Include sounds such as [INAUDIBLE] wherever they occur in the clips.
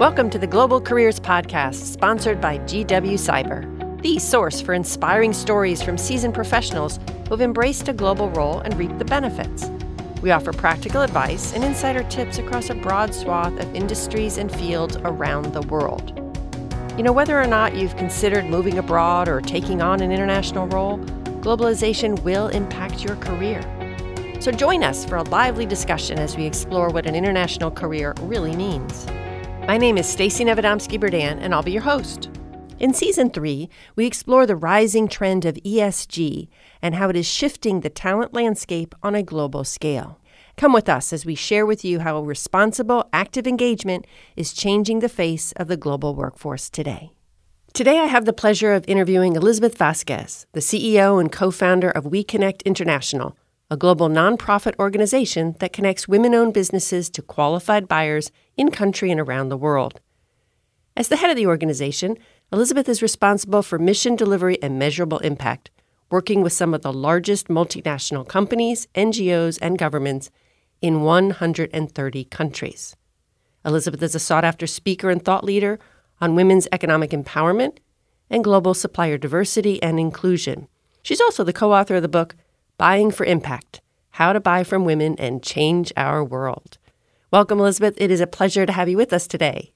Welcome to the Global Careers Podcast, sponsored by GW CIBER, the source for inspiring stories from seasoned professionals who've embraced a global role and reaped the benefits. We offer practical advice and insider tips across a broad swath of industries and fields around the world. You know, whether or not you've considered moving abroad or taking on an international role, globalization will impact your career. So join us for a lively discussion as we explore what an international career really means. My name is Stacie Nevadomski Berdan, and I'll be your host. In season three, we explore the rising trend of ESG and how it is shifting the talent landscape on a global scale. Come with us as we share with you how responsible, active engagement is changing the face of the global workforce today. Today, I have the pleasure of interviewing Elizabeth Vazquez, the CEO and co founder of WEConnect International, a global nonprofit organization that connects women owned businesses to qualified buyers in country and around the world. As the head of the organization, Elizabeth is responsible for mission delivery and measurable impact, working with some of the largest multinational companies, NGOs, and governments in 130 countries. Elizabeth is a sought after speaker and thought leader on women's economic empowerment and global supplier diversity and inclusion. She's also the co author of the book Buying for Impact How to Buy from Women and Change Our World. Welcome, Elizabeth. It is a pleasure to have you with us today.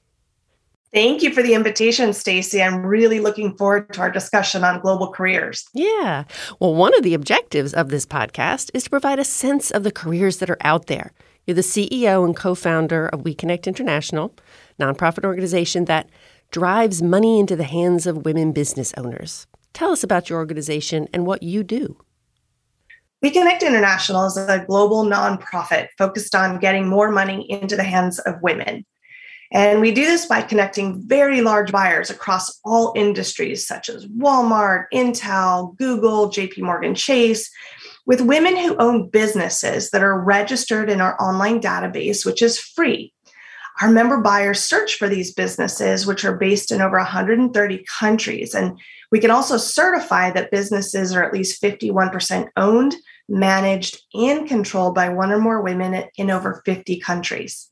Thank you for the invitation, Stacy. I'm really looking forward to our discussion on global careers. Yeah. Well, one of the objectives of this podcast is to provide a sense of the careers that are out there. You're the CEO and co-founder of WEConnect International, nonprofit organization that drives money into the hands of women business owners. Tell us about your organization and what you do. WEConnect International is a global nonprofit focused on getting more money into the hands of women. And we do this by connecting very large buyers across all industries, such as Walmart, Intel, Google, JP Morgan Chase, with women who own businesses that are registered in our online database, which is free. Our member buyers search for these businesses, which are based in over 130 countries. And we can also certify that businesses are at least 51% owned managed, and controlled by one or more women in over 50 countries.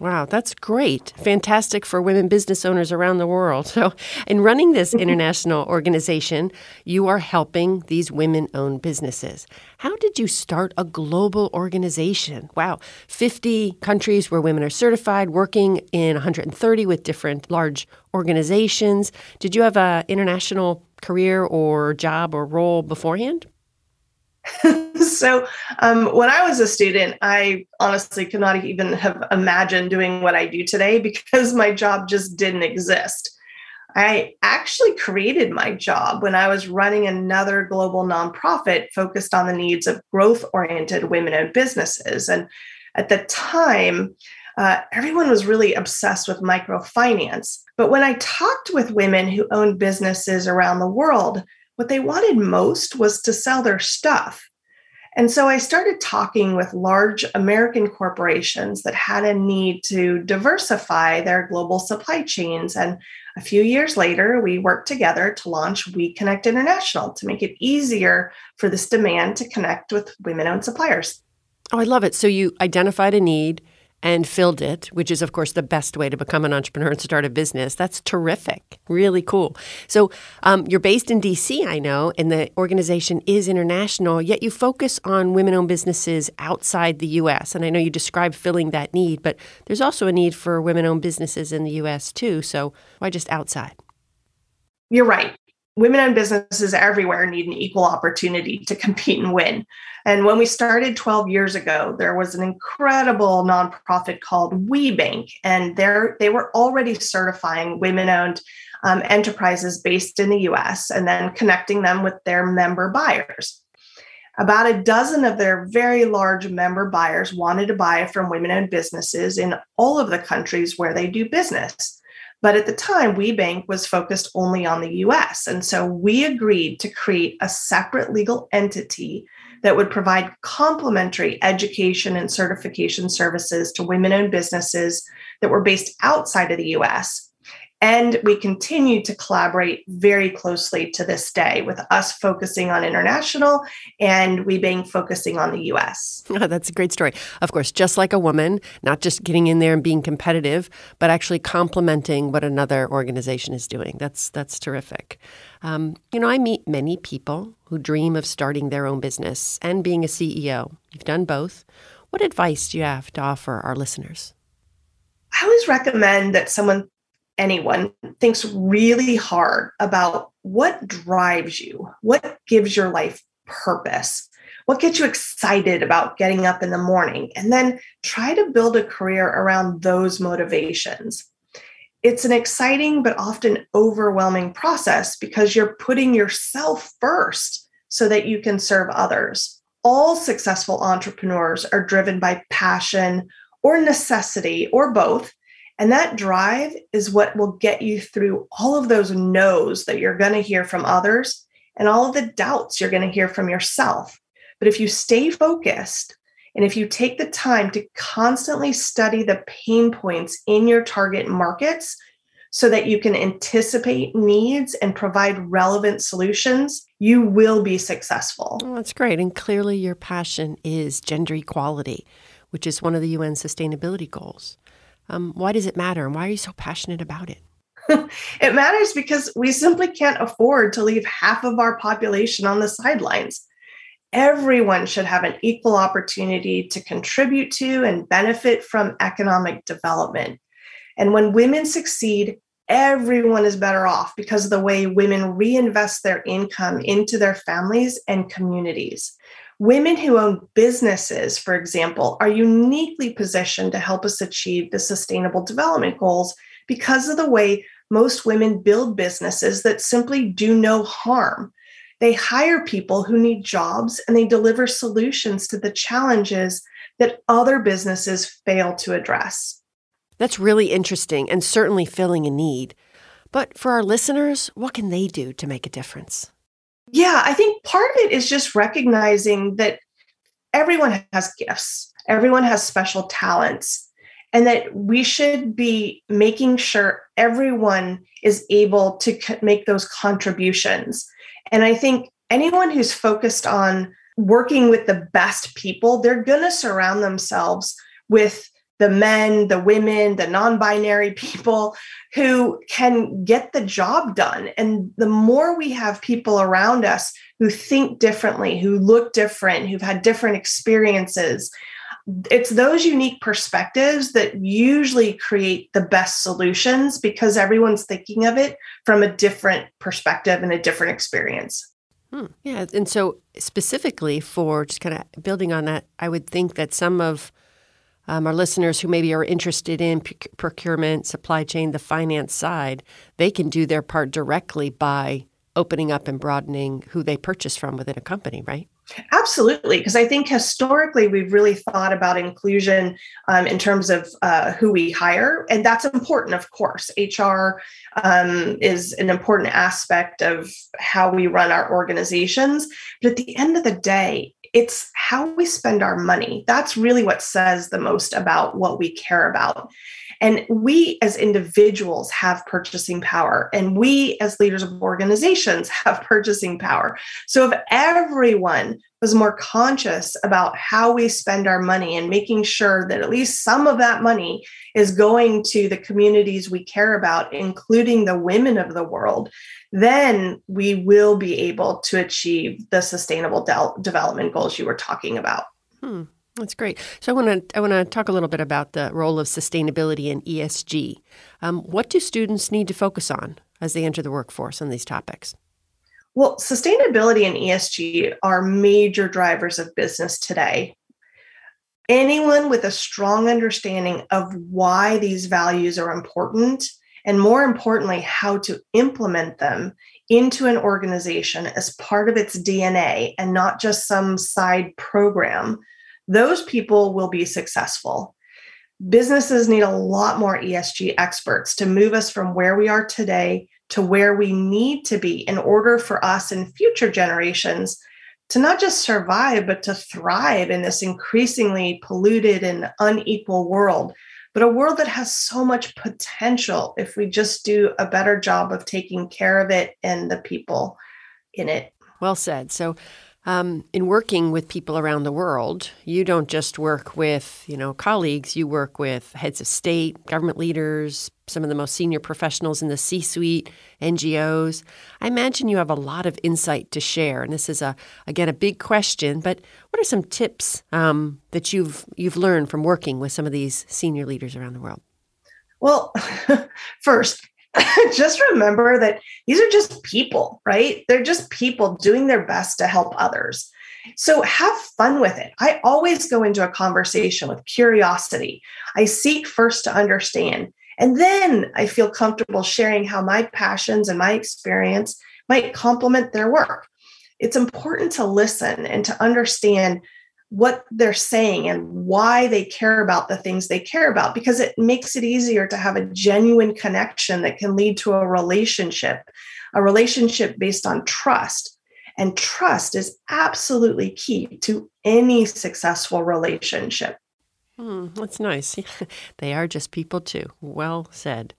Wow, that's great. Fantastic for women business owners around the world. So, in running this [LAUGHS] international organization, you are helping these women owned businesses. How did you start a global organization? Wow, 50 countries where women are certified, working in 130 with different large organizations. Did you have an international career or job or role beforehand? [LAUGHS] so um, when I was a student, I honestly could not even have imagined doing what I do today because my job just didn't exist. I actually created my job when I was running another global nonprofit focused on the needs of growth oriented women owned businesses. And at the time, uh, everyone was really obsessed with microfinance. But when I talked with women who owned businesses around the world, what they wanted most was to sell their stuff. And so I started talking with large American corporations that had a need to diversify their global supply chains. And a few years later, we worked together to launch WEConnect International to make it easier for this demand to connect with women owned suppliers. Oh, I love it. So you identified a need and filled it, which is, of course, the best way to become an entrepreneur and start a business. That's terrific. Really cool. So, um, you're based in DC, I know, and the organization is international, yet you focus on women owned businesses outside the U.S. And I know you described filling that need, but there's also a need for women owned businesses in the U.S. too. So, why just outside? You're right women owned businesses everywhere need an equal opportunity to compete and win. And when we started 12 years ago, there was an incredible nonprofit called WBENC, and they were already certifying women owned um, enterprises based in the US and then connecting them with their member buyers. About a dozen of their very large member buyers wanted to buy from women owned businesses in all of the countries where they do business. But at the time, WBENC was focused only on the US. And so we agreed to create a separate legal entity that would provide complementary education and certification services to women owned businesses that were based outside of the US And we continue to collaborate very closely to this day with us focusing on international and WBENC focusing on the US. [LAUGHS] Oh, that's a great story. Of course, just like a woman, not just getting in there and being competitive, but actually complementing what another organization is doing. That's that's terrific. Um, you know, I meet many people who dream of starting their own business and being a CEO. You've done both. What advice do you have to offer our listeners? I always recommend that someone anyone thinks really hard about what drives you, what gives your life purpose, what gets you excited about getting up in the morning, and then try to build a career around those motivations. It's an exciting but often overwhelming process because you're putting yourself first so that you can serve others. All successful entrepreneurs are driven by passion or necessity or both and that drive is what will get you through all of those no's that you're going to hear from others and all of the doubts you're going to hear from yourself. But if you stay focused and if you take the time to constantly study the pain points in your target markets so that you can anticipate needs and provide relevant solutions, you will be successful. Oh, that's great. And clearly, your passion is gender equality, which is one of the UN sustainability goals. Um, why does it matter? And why are you so passionate about it? [LAUGHS] it matters because we simply can't afford to leave half of our population on the sidelines. Everyone should have an equal opportunity to contribute to and benefit from economic development. And when women succeed, everyone is better off because of the way women reinvest their income into their families and communities. Women who own businesses, for example, are uniquely positioned to help us achieve the sustainable development goals because of the way most women build businesses that simply do no harm. They hire people who need jobs and they deliver solutions to the challenges that other businesses fail to address. That's really interesting and certainly filling a need. But for our listeners, what can they do to make a difference? Yeah, I think part of it is just recognizing that everyone has gifts, everyone has special talents, and that we should be making sure everyone is able to make those contributions. And I think anyone who's focused on working with the best people, they're going to surround themselves with the men, the women, the non binary people who can get the job done. And the more we have people around us who think differently, who look different, who've had different experiences, it's those unique perspectives that usually create the best solutions because everyone's thinking of it from a different perspective and a different experience. Hmm. Yeah. And so, specifically for just kind of building on that, I would think that some of um, our listeners who maybe are interested in procurement, supply chain, the finance side, they can do their part directly by opening up and broadening who they purchase from within a company, right? Absolutely, because I think historically we've really thought about inclusion um, in terms of uh, who we hire, and that's important, of course. HR um, is an important aspect of how we run our organizations. But at the end of the day, it's how we spend our money. That's really what says the most about what we care about. And we as individuals have purchasing power, and we as leaders of organizations [LAUGHS] have purchasing power. So if everyone was more conscious about how we spend our money and making sure that at least some of that money is going to the communities we care about, including the women of the world, then we will be able to achieve the sustainable de- development goals you were talking about. Hmm. That's great. So I want to I want to talk a little bit about the role of sustainability and ESG. Um, what do students need to focus on as they enter the workforce on these topics? Well, sustainability and ESG are major drivers of business today. Anyone with a strong understanding of why these values are important and more importantly, how to implement them into an organization as part of its DNA and not just some side program, those people will be successful. Businesses need a lot more ESG experts to move us from where we are today to where we need to be in order for us and future generations to not just survive, but to thrive in this increasingly polluted and unequal world but a world that has so much potential if we just do a better job of taking care of it and the people in it. Well said. So, um, in working with people around the world, you don't just work with you know colleagues. You work with heads of state, government leaders, some of the most senior professionals in the C-suite, NGOs. I imagine you have a lot of insight to share, and this is a again a big question. But what are some tips um, that you've you've learned from working with some of these senior leaders around the world? Well, [LAUGHS] first, [LAUGHS] just remember that these are just people, right? They're just people doing their best to help others. So have fun with it. I always go into a conversation with curiosity. I seek first to understand, and then I feel comfortable sharing how my passions and my experience might complement their work. It's important to listen and to understand what they're saying and why they care about the things they care about because it makes it easier to have a genuine connection that can lead to a relationship, a relationship based on trust. And trust is absolutely key to any successful relationship. Mm, that's nice. [LAUGHS] they are just people too. Well said.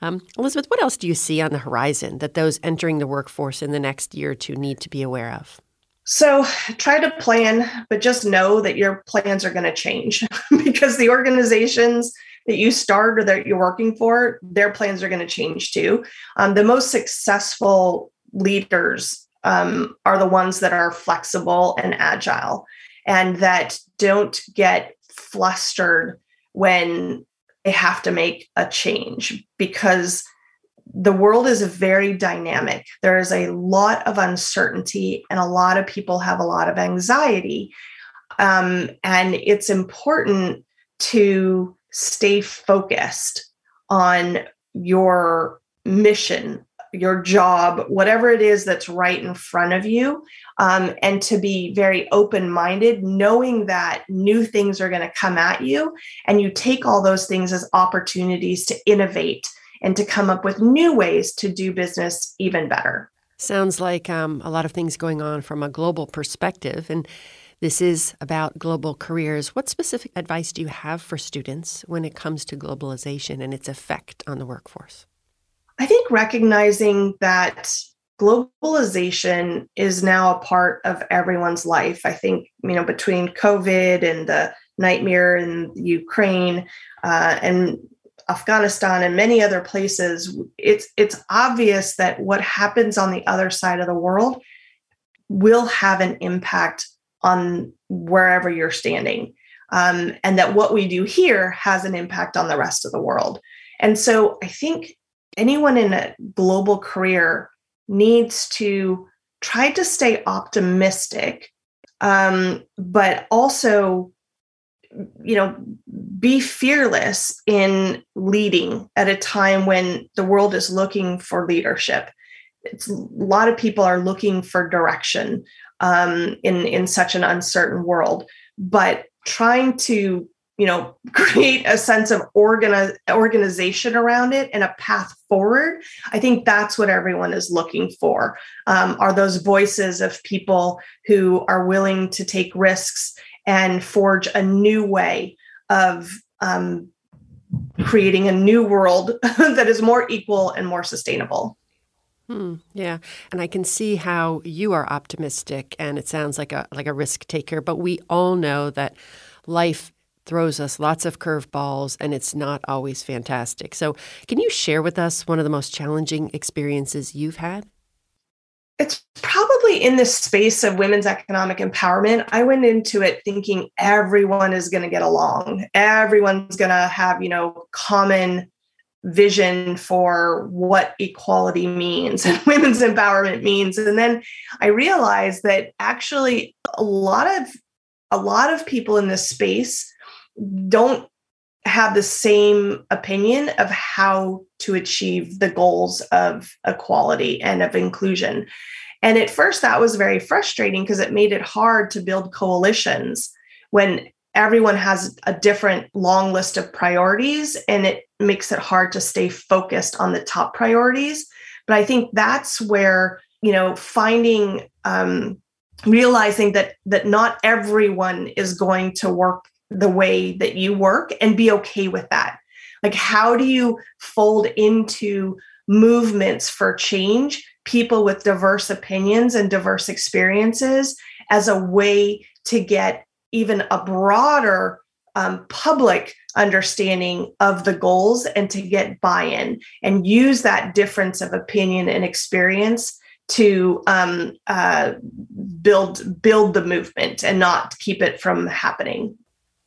Um, Elizabeth, what else do you see on the horizon that those entering the workforce in the next year or two need to be aware of? So try to plan, but just know that your plans are going to change [LAUGHS] because the organizations that you start or that you're working for, their plans are going to change too. Um, the most successful leaders um, are the ones that are flexible and agile and that don't get flustered when they have to make a change because the world is very dynamic. There is a lot of uncertainty, and a lot of people have a lot of anxiety. Um, and it's important to stay focused on your mission, your job, whatever it is that's right in front of you, um, and to be very open minded, knowing that new things are going to come at you. And you take all those things as opportunities to innovate and to come up with new ways to do business even better. Sounds like um, a lot of things going on from a global perspective. And this is about global careers. What specific advice do you have for students when it comes to globalization and its effect on the workforce? I think recognizing that globalization is now a part of everyone's life. I think, you know, between COVID and the nightmare in Ukraine uh, and Afghanistan and many other places, it's it's obvious that what happens on the other side of the world will have an impact on wherever you're standing, um, and that what we do here has an impact on the rest of the world. And so, I think anyone in a global career needs to try to stay optimistic, um, but also you know be fearless in leading at a time when the world is looking for leadership. It's, a lot of people are looking for direction um, in in such an uncertain world. But trying to you know [LAUGHS] create a sense of organi- organization around it and a path forward i think that's what everyone is looking for. Um, are those voices of people who are willing to take risks and forge a new way of um, creating a new world [LAUGHS] that is more equal and more sustainable. Hmm, yeah, and I can see how you are optimistic, and it sounds like a like a risk taker. But we all know that life throws us lots of curveballs, and it's not always fantastic. So, can you share with us one of the most challenging experiences you've had? it's probably in this space of women's economic empowerment. I went into it thinking everyone is going to get along. Everyone's going to have, you know, common vision for what equality means and [LAUGHS] women's empowerment means. And then I realized that actually a lot of a lot of people in this space don't have the same opinion of how to achieve the goals of equality and of inclusion. And at first, that was very frustrating because it made it hard to build coalitions when everyone has a different long list of priorities and it makes it hard to stay focused on the top priorities. But I think that's where, you know, finding, um, realizing that that not everyone is going to work the way that you work and be okay with that. Like, how do you fold into movements for change people with diverse opinions and diverse experiences as a way to get even a broader um, public understanding of the goals and to get buy-in and use that difference of opinion and experience to um, uh, build build the movement and not keep it from happening.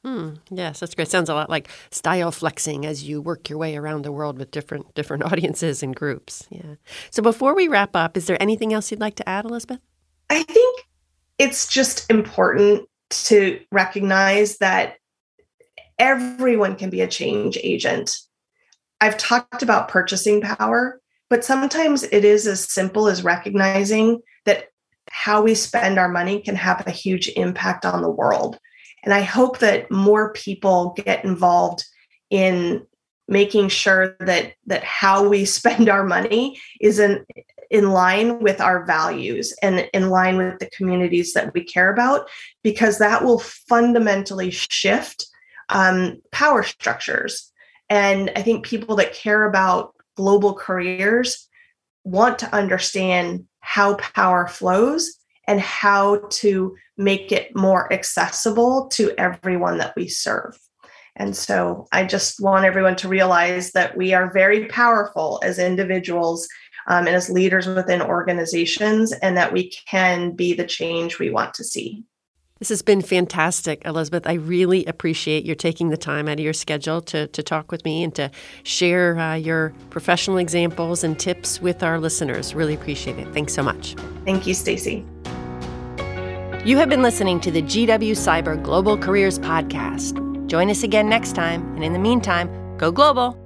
Hmm. Yes, that's great. Sounds a lot like style flexing as you work your way around the world with different different [LAUGHS] audiences and groups. Yeah. So before we wrap up, is there anything else you'd like to add, Elizabeth? I think it's just important to recognize that everyone can be a change agent. I've talked about purchasing power, but sometimes it is as simple as recognizing that how we spend our money can have a huge impact on the world. And I hope that more people get involved in making sure that that how we spend our money is in in line with our values and in line with the communities that we care about because that will fundamentally shift um, power structures. And i think people that care about global careers want to understand how power flows and how to make it more accessible to everyone that we serve. And so I just want everyone to realize that we are very powerful as individuals um, and as leaders within organizations, and that we can be the change we want to see. This has been fantastic, Elizabeth. I really appreciate your taking the time out of your schedule to, to talk with me and to share uh, your professional examples and tips with our listeners. Really appreciate it. Thanks so much. Thank you, Stacy. You have been listening to the GW CIBER Global Careers Podcast. Join us again next time, and in the meantime, go global.